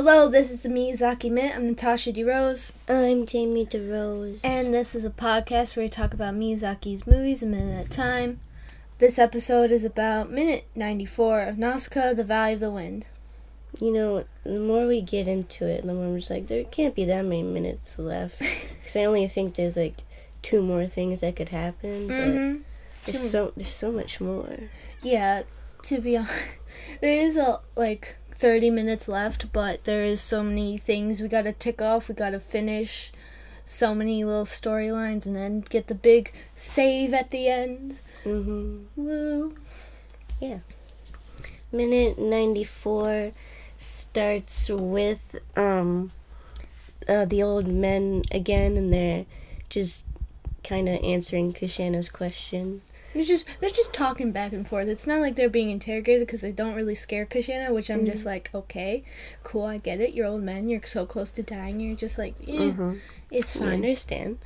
Hello, this is Miyazaki Minute. I'm Natasha DeRose. I'm Jamie DeRose. And this is a podcast where we talk about Miyazaki's movies a minute at a time. This episode is about minute 94 of Nausicaa, The Valley of the Wind. You know, the more we get into it, the more I'm just like, there can't be that many minutes left. Because I only think there's like two more things that could happen. But Mm-hmm. there's so there's so much more. Yeah, to be honest, there is a like 30 minutes left, but there is so many things we gotta tick off. We gotta finish so many little storylines and then get the big save at the end. hmm Woo. Yeah. Minute 94 starts with um uh, the old men again, and they're just kind of answering Kushana's question. They're just they're just talking back and forth. It's not like they're being interrogated because they don't really scare Kushana, which I'm just like, okay, cool, I get it. You're old men. You're so close to dying. You're just like, yeah, Mhm. it's I fine. understand.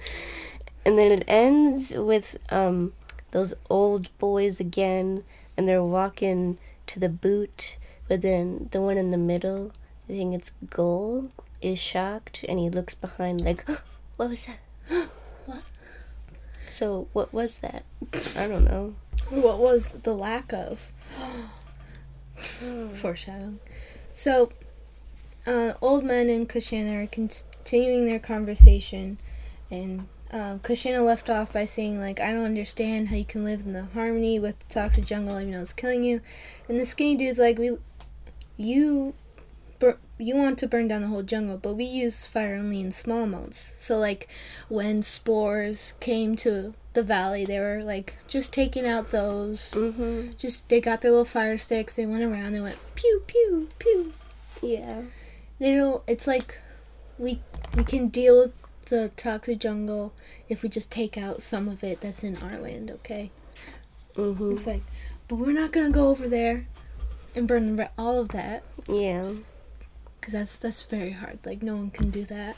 And then it ends with um those old boys again, and they're walking to the boot, but then the one in the middle, I think it's Gold, is shocked, and he looks behind like, what was that? What? So what was that? I don't know. What was the lack of foreshadowing? So, uh, old men and Kushana are continuing their conversation, and um, Kushana left off by saying like, "I don't understand how you can live in the harmony with the toxic jungle even though it's killing you," and the skinny dude's like, "We, you." Bur- You want to burn down the whole jungle, but we use fire only in small amounts. So, like, when spores came to the valley, they were like just taking out those. Mm-hmm. Just they got their little fire sticks. They went around. They went pew pew pew. Yeah. They don't. It's like we we can deal with the toxic jungle if we just take out some of it that's in our land. Okay. Mm-hmm. It's like, but we're not gonna go over there and burn all of that Yeah. Because that's that's very hard. Like no one can do that.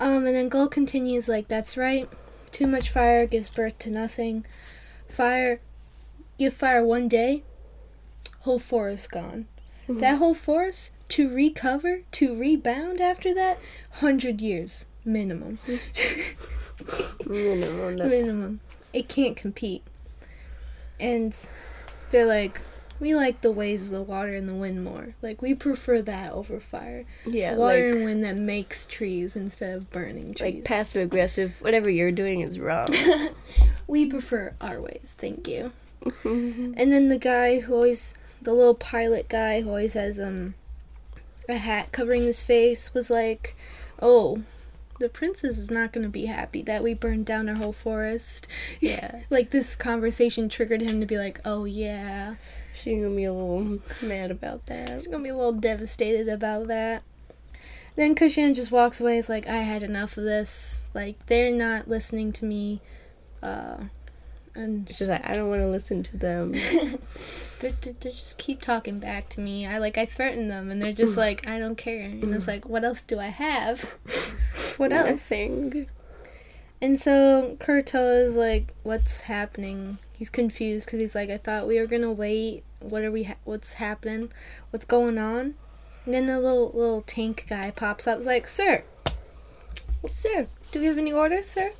Um, and then Gol continues like, "That's right. Too much fire gives birth to nothing. Fire, give fire one day, whole forest gone. That whole forest to recover, to rebound after that, hundred years minimum. Minimum. That's, minimum. It can't compete. And they're like." We like the ways of the water and the wind more. Like we prefer that over fire. Yeah. water like, and wind that makes trees instead of burning trees. like passive aggressive. Whatever you're doing is wrong. we prefer our ways, thank you. And then the guy who always, the little pilot guy who always has um a hat covering his face was like, "Oh, the princess is not gonna be happy that we burned down her whole forest." yeah. Like this conversation triggered him to be like, "Oh yeah." She's gonna be a little mad about that. She's gonna be a little devastated about that. Then Kushan just walks away. It's like I had enough of this. Like they're not listening to me, uh, and just like I don't want to listen to them. they they just keep talking back to me. I like I threaten them, and they're just like I don't care. And it's like what else do I have? What else? Nothing. And so Kurotowa is like, what's happening? He's confused because he's like, I thought we were gonna wait. What are we? Ha- what's happening? What's going on? And then the little little tank guy pops up. Is like, sir, sir, do we have any orders, sir?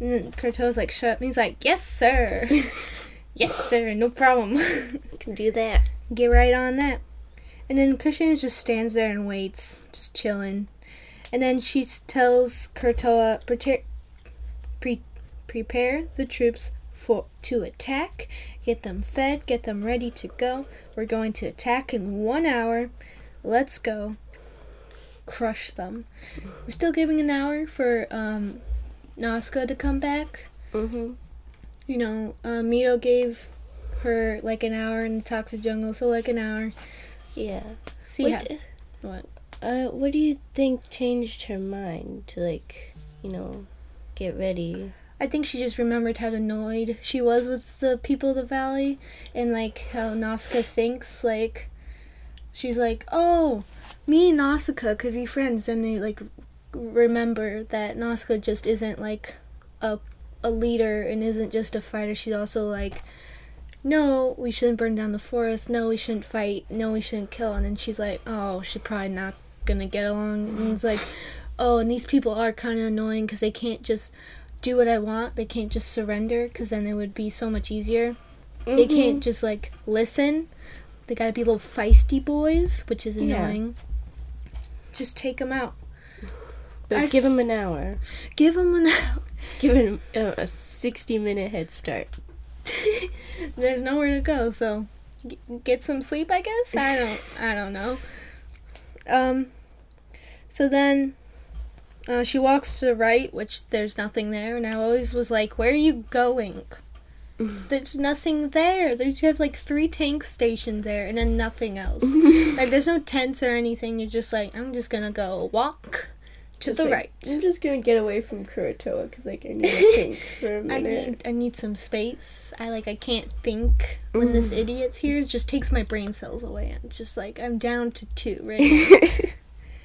And then Kurotowa's like, shut up. And he's like, yes, sir. yes, sir. No problem. You can do that. Get right on that. And then Cushion just stands there and waits, just chilling. And then she tells Kurotowa, prepare, pre- prepare the troops for to attack. Get them fed. Get them ready to go. We're going to attack in one hour. Let's go. Crush them. We're still giving an hour for um, Nausicaa to come back Mhm. you know, uh, Mito gave her like an hour in the toxic jungle, so like an hour. Yeah. See how what? Uh, what do you think changed her mind to like, you know, get ready? I think she just remembered how annoyed she was with the people of the valley, and like how Nausicaa thinks like. She's like, oh, me and Nausicaa could be friends. Then they like remember that Nausicaa just isn't like a a leader and isn't just a fighter. She's also like no, we shouldn't burn down the forest. No, we shouldn't fight. No, we shouldn't kill. And then she's like, oh, she probably not gonna get along. And it's like, oh, and these people are kind of annoying because they can't just do what I want. They can't just surrender because then it would be so much easier. They Mm-hmm. can't just like listen. They gotta be little feisty boys, which is Yeah. annoying. Just take them out. But I give them an hour. Give them an hour. Give them a, a sixty minute head start. There's nowhere to go, so get some sleep. I guess I don't. I don't know. Um. So then, uh, she walks to the right, which there's nothing there, and I always was like, "Where are you going?" There's nothing there. There's you have like three tank stations there, and then nothing else. like there's no tents or anything. You're just like, I'm just gonna go walk to Just the like, right. I'm just gonna get away from Kurotowa because like I need to think for a I minute. I need I need some space. I like I can't think when this Mm. idiot's here. It just takes my brain cells away. It's just like I'm down to two right now.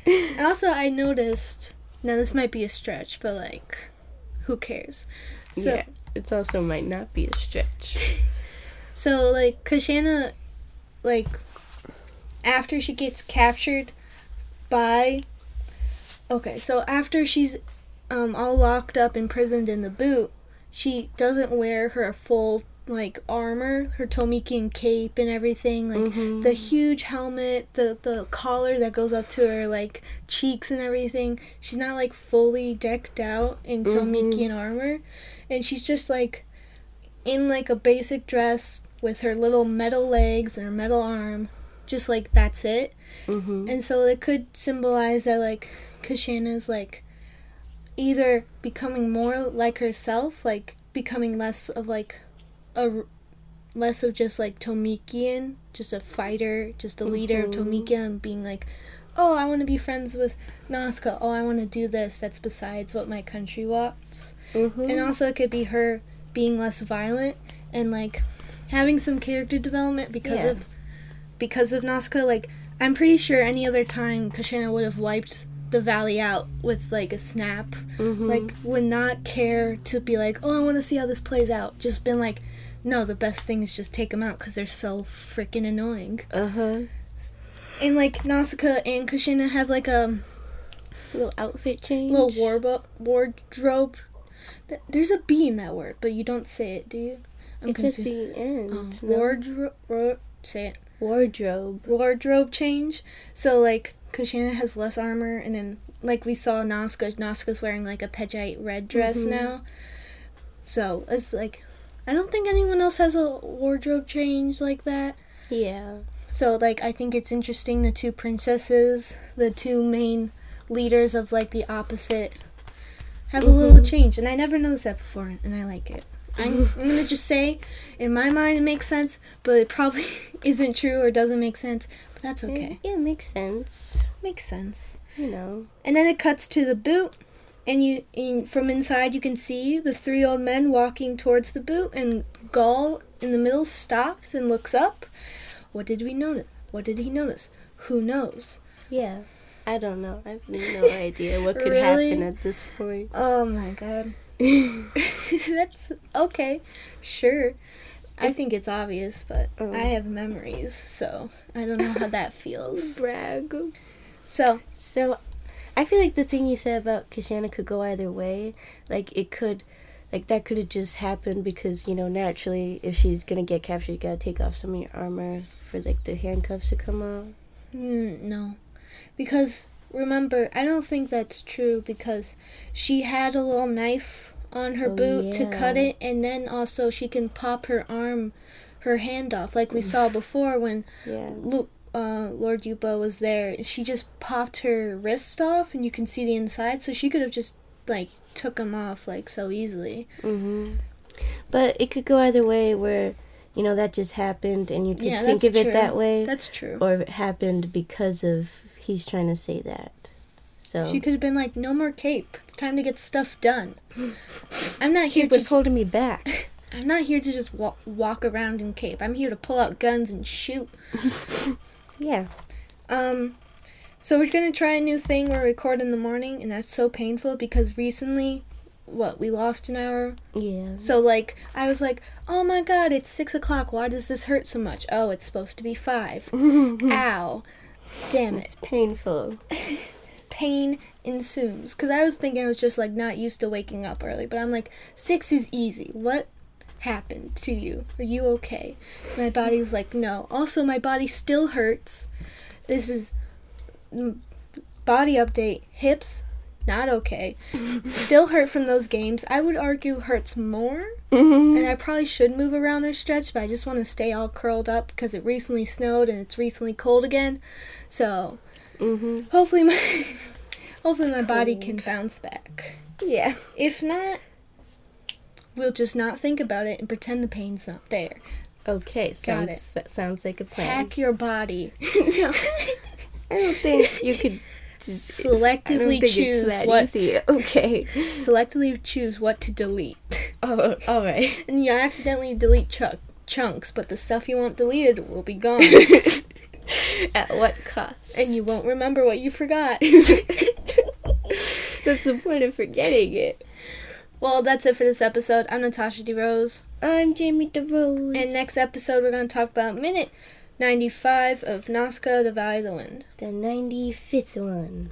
and also I noticed now this might be a stretch, but like who cares? So yeah, it's also might not be a stretch. so like Kushana like after she gets captured by Okay, so after she's um all locked up imprisoned in the boot, she doesn't wear her full like armor, her Tolmekian cape and everything, like Mhm. the huge helmet, the the collar that goes up to her like cheeks and everything. She's not like fully decked out in Tolmekian armor, and she's just like in like a basic dress with her little metal legs and her metal arm, just like that's it. Mm-hmm. And so it could symbolize that like Kushana's like either becoming more like herself, like becoming less of like a less of just like Tolmekian, just a fighter, just a leader of Mhm. Tolmekia and being like, "Oh, I want to be friends with Nausicaa. Oh, I want to do this. That's besides what my country wants." Mm-hmm. And also it could be her being less violent and like having some character development because Yeah. of because of Nausicaa. Like I'm pretty sure any other time Kushana would have wiped the valley out with like a snap. mm-hmm. Like would not care to be like, oh, I want to see how this plays out. Just been like, no, the best thing is just take them out because they're so freaking annoying. uh huh. And like Nausicaa and Kushana have like a Little outfit change. little warbo- wardrobe. There's a B in that word, but you don't say it, do you? I'm It's confused. at the end. Oh, no? wardrobe. Ro- say it. Wardrobe. Wardrobe change. So like, Kushana has less armor, and then like we saw Nausicaa. Nausicaa's wearing like a Pejite red dress Mhm. now. So it's like, I don't think anyone else has a wardrobe change like that. Yeah. So like, I think it's interesting. The two princesses, the two main leaders of like the opposite, have a mm-hmm. little change, and I never noticed that before, and I like it. I'm, I'm gonna just say, in my mind, it makes sense, but it probably isn't true or doesn't make sense. But that's okay. Yeah, it makes sense. Makes sense. You know. And then it cuts to the boot, and you in, from inside you can see the three old men walking towards the boot, and Gol in the middle stops and looks up. What did we notice? What did he notice? Who knows? Yeah. I don't know. I have no idea what could Really? happen at this point. Oh my god. That's okay. Sure. I think it's obvious, but Oh. I have memories, so I don't know how that feels. Brag. So, So, I feel like the thing you said about Kushana could go either way. Like, it could, like, that could have just happened because, you know, naturally, if she's gonna get captured, you gotta take off some of your armor for, like, the handcuffs to come off. mm, no. Because remember, I don't think that's true because she had a little knife on her Oh, boot to cut it and then also she can pop her arm her hand off like we saw before when Yeah. Lu- uh, Lord Yupa was there. She just popped her wrist off, and you can see the inside. So she could have just like took them off like so easily. hmm But it could go either way where, you know, that just happened and you could Yeah, think of it that way. That's true. or it happened because of he's trying to say that. So She could have been like, "No more cape. It's time to get stuff done." I'm not here was to. holding me back. I'm not here to just walk, walk around in cape. I'm here to pull out guns and shoot. yeah. Um, so we're gonna try a new thing. We're record in the morning, and that's so painful because recently, what we lost an hour Yeah. So like I was like, oh my god, it's six o'clock. Why does this hurt so much? Oh, it's supposed to be five. Ow. Damn it. It's painful. Pain ensues. Because I was thinking I was just like not used to waking up early. But I'm like, six is easy. What happened to you? Are you okay? My body was like, no. Also, my body still hurts. This is mm, body update. Hips, not okay. Still hurt from those games. I would argue hurts more. Mm-hmm. And I probably should move around or stretch, but I just want to stay all curled up because it recently snowed and it's recently cold again. So Mm-hmm. hopefully my hopefully my body can bounce back. Yeah. If not, we'll just not think about it and pretend the pain's not there. Okay. Sounds, it. That sounds like a plan. Hack your body. I don't think you could just Selectively choose that what easy. Okay. selectively choose what to delete. Oh, all right. And you accidentally delete chunk chunks, but the stuff you want deleted will be gone. At what cost? and you won't remember what you forgot. That's the point of forgetting it. Well, that's it for this episode. I'm Natasha DeRose. I'm Jamie DeRose. And next episode, we're going to talk about minute 95 of Nausicaa, the Valley of the Wind. the 95th one.